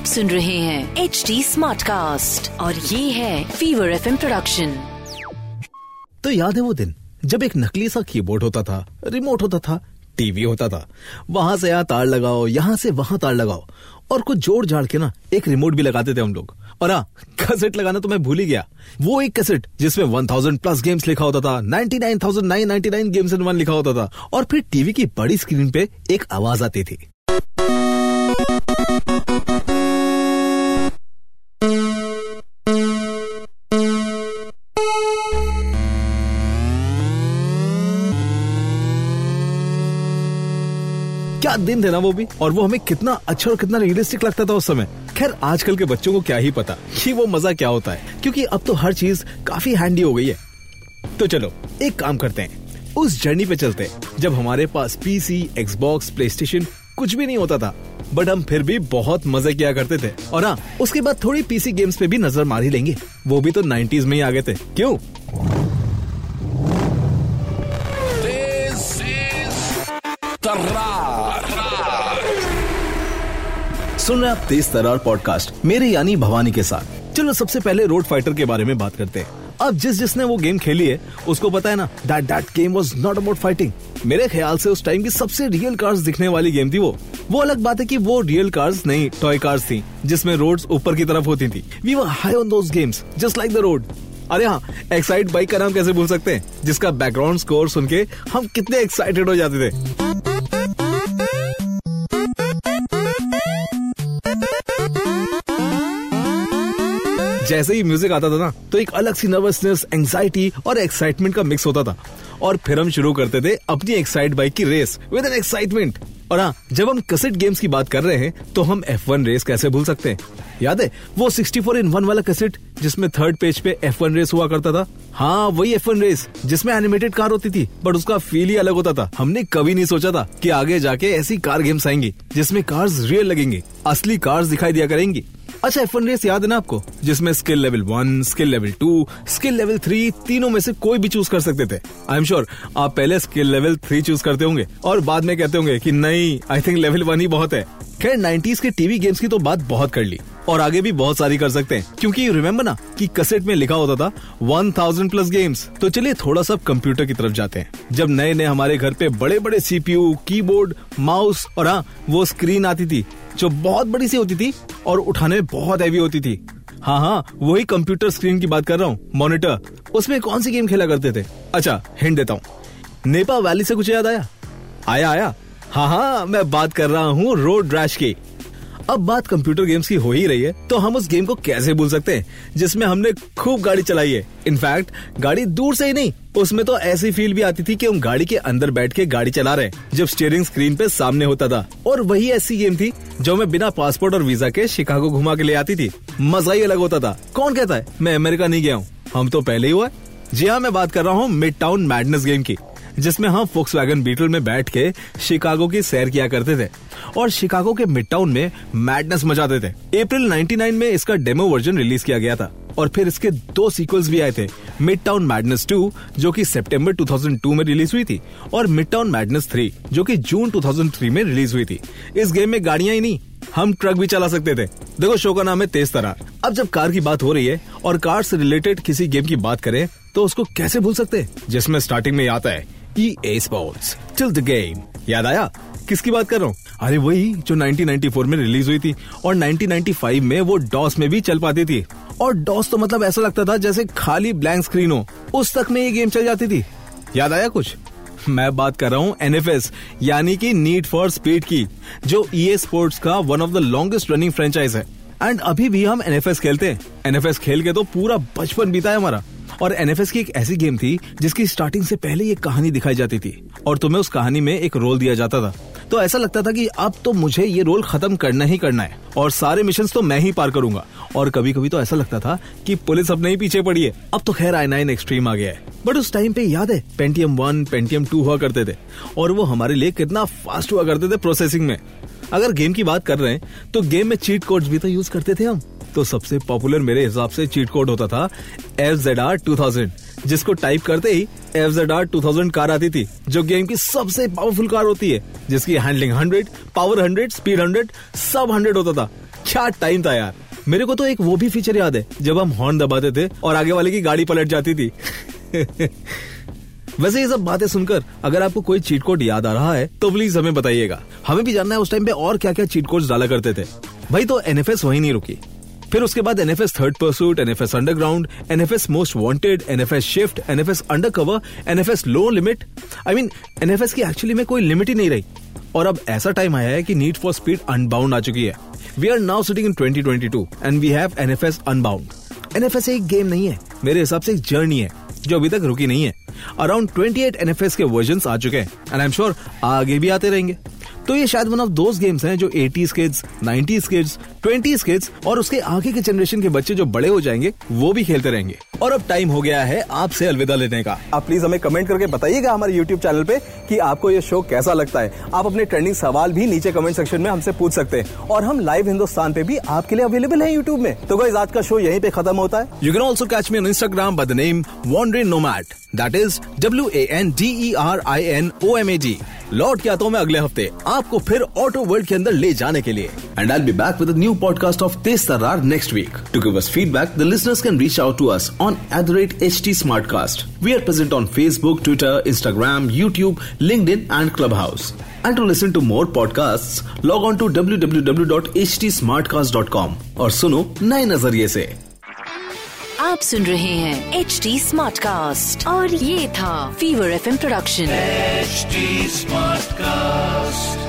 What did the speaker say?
आप सुन रहे हैं एच डी स्मार्ट कास्ट और ये है फीवर एफ़ प्रोडक्शन तो याद है वो दिन जब एक नकली सा कीबोर्ड होता था रिमोट होता था टीवी होता था। वहाँ से यहाँ तार लगाओ यहाँ से वहाँ तार लगाओ। और कुछ जोड़ जाड़ के ना एक रिमोट भी लगाते थे हम लोग। और हाँ कैसेट लगाना तो मैं भूल ही गया। वो एक कैसेट जिसमें 1000 प्लस गेम्स लिखा होता था 99,999 गेम्स इन वन लिखा होता था। और फिर टीवी की बड़ी स्क्रीन पे एक आवाज़ आती थी। दिन थे ना वो भी, और वो हमें कितना अच्छा और कितना रियलिस्टिक लगता था उस समय। खैर, आजकल के बच्चों को क्या ही पता कि वो मज़ा क्या होता है, क्योंकि अब तो हर चीज़ काफ़ी हैंडी हो गई है। तो चलो, एक काम करते हैं। उस जर्नी पे चलते हैं, जब हमारे पास पीसी एक्सबॉक्स प्ले स्टेशन कुछ भी नहीं होता था बट हम फिर भी बहुत मज़े किया करते थे। और हाँ उसके बाद थोड़ी पीसी गेम्स पे भी नज़र मार ही लेंगे। वो भी तो नाइन्टीज में ही आ गए थे। क्यों? सुन रहे आप तेज तरार पॉडकास्ट मेरे यानी भवानी के साथ। चलो सबसे पहले रोड फाइटर के बारे में बात करते हैं। अब जिस जिसने वो गेम खेली है, उसको पता है ना that that game was not about fighting मेरे ख्याल से उस टाइम की सबसे रियल कार्स दिखने वाली गेम थी वो। वो अलग बात है कि वो रियल कार्स नहीं टॉय कार्स थी, जिसमें रोड्स ऊपर की तरफ़ होती थी। We were high on those games just like the road अरे हाँ एक्साइट बाइक का नाम कैसे भूल सकते हैं? जिसका बैकग्राउंड स्कोर सुन के हम कितने एक्साइटेड हो जाते थे। जैसे ही म्यूज़िक आता था ना तो एक अलग सी नर्वसनेस एंजाइटी और एक्साइटमेंट का मिक्स होता था। और फिर हम शुरू करते थे अपनी एक्साइट बाइक की रेस विद एन एक्साइटमेंट और हाँ जब हम कसेट गेम्स की बात कर रहे हैं तो हम एफ़ वन रेस कैसे भूल सकते हैं? याद है, वो 64 इन वन वाला कसेट जिसमें थर्ड पेज पे एफ़ वन रेस हुआ करता था? हाँ वही एफ़ वन रेस जिसमें एनिमेटेड कार होती थी बट उसका फील ही अलग होता था। हमने कभी नहीं सोचा था कि आगे जाके ऐसी कार गेम्स आएँगी जिसमें कार्स रियल लगेंगे, असली कार्स दिखाई दिया करेंगी। अच्छा एफ़ रेस याद है ना आपको? जिसमें skill level one skill level two skill level three तीनों में से कोई भी चूज़ कर सकते थे। आई एम श्योर आप पहले स्किल लेवल थ्री चूज़ करते होंगे और बाद में कहते होंगे कि नहीं आई थिंक लेवल वन ही बहुत है। खैर नाइन्टीज के टीवी गेम्स की तो बात बहुत कर ली और आगे भी बहुत सारी कर सकते हैं। क्योंकि रिमेम्बर ना कि कसेट में लिखा होता था वन थाउज़ेंड प्लस गेम्स तो चलिए थोड़ा सा कंप्यूटर की तरफ़ जाते हैं। जब नए नए हमारे घर पे बड़े बड़े सीपीयू कीबोर्ड माउस और हाँ वो स्क्रीन आती थी, जो बहुत बड़ी सी होती थी और उठाने में बहुत हैवी होती थी। हाँ हाँ वही कंप्यूटर स्क्रीन की बात कर रहा हूँ मॉनिटर उसमें कौन सी गेम खेला करते थे? अच्छा हिंट देता हूँ। नेपा वैली से कुछ याद आया? आया आया। हाँ हाँ मैं बात कर रहा हूँ रोड रैश की। अब बात कंप्यूटर गेम्स की हो ही रही है तो हम उस गेम को कैसे भूल सकते हैं, जिसमें हमने खूब गाड़ी चलाई है। इनफैक्ट गाड़ी दूर से ही नहीं उसमें तो ऐसी फील भी आती थी कि हम गाड़ी के अंदर बैठ के गाड़ी चला रहे जब स्टीयरिंग स्क्रीन पे सामने होता था। और वही ऐसी गेम थी, जो मैं बिना पासपोर्ट और वीज़ा के शिकागो घुमा के ले आती थी। मज़ा ही अलग होता था। कौन कहता है, मैं अमेरिका नहीं गया हूँ। हम तो पहले ही हुआ जी हाँ मैं बात कर रहा हूँ मिड टाउन मैडनेस गेम की, जिसमें हम फोक्स वैगन बीटल में बैठ के शिकागो की सैर किया करते थे। और शिकागो के मिड टाउन में मैडनेस मचाते थे। अप्रैल 99 में इसका डेमो वर्जन रिलीज़ किया गया था। और फिर इसके दो सीक्वल्स भी आए थे मिड टाउन मैडनेस टू जो कि सितंबर 2002 में रिलीज़ हुई थी, और मिड टाउन मैडनेस थ्री जो कि जून 2003 में रिलीज़ हुई थी। इस गेम में गाड़ियाँ ही नहीं, हम ट्रक भी चला सकते थे। देखो शो का नाम है तेज तरार। अब जब कार की बात हो रही है, और कार से रिलेटेड किसी गेम की बात करें तो उसको कैसे भूल सकते? जिसमें स्टार्टिंग में आता है E A sports till the game याद आया? किसकी बात कर रहा हूँ? अरे वही, जो 1994 में रिलीज़ हुई थी और 1995 में वो डॉस में भी चल पाती थी। और डॉस तो मतलब ऐसा लगता था जैसे खाली ब्लैंक स्क्रीन हो। उस तक में ये गेम चल जाती थी। याद आया कुछ? मैं बात कर रहा हूँ एनएफएस यानी कि नीड फॉर स्पीड की, जो ई e स्पोर्ट्स का one of the longest running franchise है। एंड अभी भी हम एनएफएस खेलते हैं। एनएफएस खेल के तो पूरा बचपन बीता है हमारा। और एनएफएस की एक ऐसी गेम थी, जिसकी स्टार्टिंग से पहले ये कहानी दिखाई जाती थी, और तुम्हें उस कहानी में एक रोल दिया जाता था। तो ऐसा लगता था कि अब तो मुझे ये रोल खत्म करना ही करना है, और सारे मिशन तो मैं ही पार करूँगा। और कभी कभी तो ऐसा लगता था कि पुलिस अब नहीं पीछे पड़ी है। अब तो खैर आई नाइन एक्सट्रीम आ गया है। बट उस टाइम पे याद है पेंटियम वन पेंटियम टू हुआ करते थे, और वो हमारे लिए कितना फास्ट हुआ करते थे प्रोसेसिंग में। अगर गेम की बात कर रहे हैं तो गेम में चीट कोड्स भी तो यूज़ करते थे हम। तो सबसे पॉपुलर मेरे हिसाब से चीट कोड होता था F Z R two thousand जिसको टाइप करते ही F Z R two thousand car आती थी, जो गेम की सबसे पावरफुल कार होती है, जिसकी handling hundred power hundred speed hundred सब हंड्रेड होता था। क्या टाइम था यार। मेरे को तो एक वो भी फीचर याद है, जब हम हॉर्न दबाते थे और आगे वाले की गाड़ी पलट जाती थी। वैसे ये सब बातें सुनकर अगर आपको कोई चीट कोड याद आ रहा है तो प्लीज़ हमें बताइएगा। हमें भी जानना है उस टाइम पे और क्या क्या चीट कोड डाला करते थे। भाई तो एनएफएस वही नहीं रुकी। फिर उसके बाद NFS third pursuit NFS underground NFS most wanted NFS shift NFS undercover NFS low limit I mean NFS की एक्चुअली में कोई लिमिट ही नहीं रही और अब ऐसा टाइम आया है कि नीड फॉर स्पीड अनबाउंड आ चुकी है we are now sitting in 2022 and we have NFS unbound NFS एक गेम नहीं है मेरे हिसाब से एक जर्नी है जो अभी तक रुकी नहीं है अराउंड 28 एनएफएस के वर्जन आ चुके हैं एंड आई एम श्योर आगे भी आते रहेंगे तो ये शायद वन ऑफ़ दोज गेम्स हैं जो 80s kids 90s kids 20s kids और उसके आगे के जनरेशन के बच्चे जो बड़े हो जाएँगे वो भी खेलते रहेंगे। और अब टाइम हो गया है आपसे अलविदा लेने का। आप प्लीज़ हमें कमेंट करके बताइएगा हमारे यूट्यूब चैनल पे कि आपको ये शो कैसा लगता है। आप अपने ट्रेंडिंग सवाल भी नीचे कमेंट सेक्शन में हमसे पूछ सकते हैं। और हम लाइव हिंदुस्तान पे भी आपके लिए अवेलेबल है यूट्यूब में। तो गाइस आज का शो यहीं पे खत्म होता है। You can also catch me on Instagram by the name wanderin nomad that is W A N D E R I N O M A G लौट के आता हूँ मैं अगले हफ़्ते। आपको फिर ऑटो वर्ल्ड के अंदर ले जाने के लिए। And I be back with new podcast of Tez Tarrar next week to give us feedback the listeners can reach out to us on at the rate H T Smartcast we are present on Facebook Twitter Instagram YouTube LinkedIn and Clubhouse and to listen to more podcast log on to W W W dot H T Smartcast dot com और सुनो नए नज़रिए ऐसी आप सुन रहे हैं H T smart cast और ये था fever F M production H Smartcast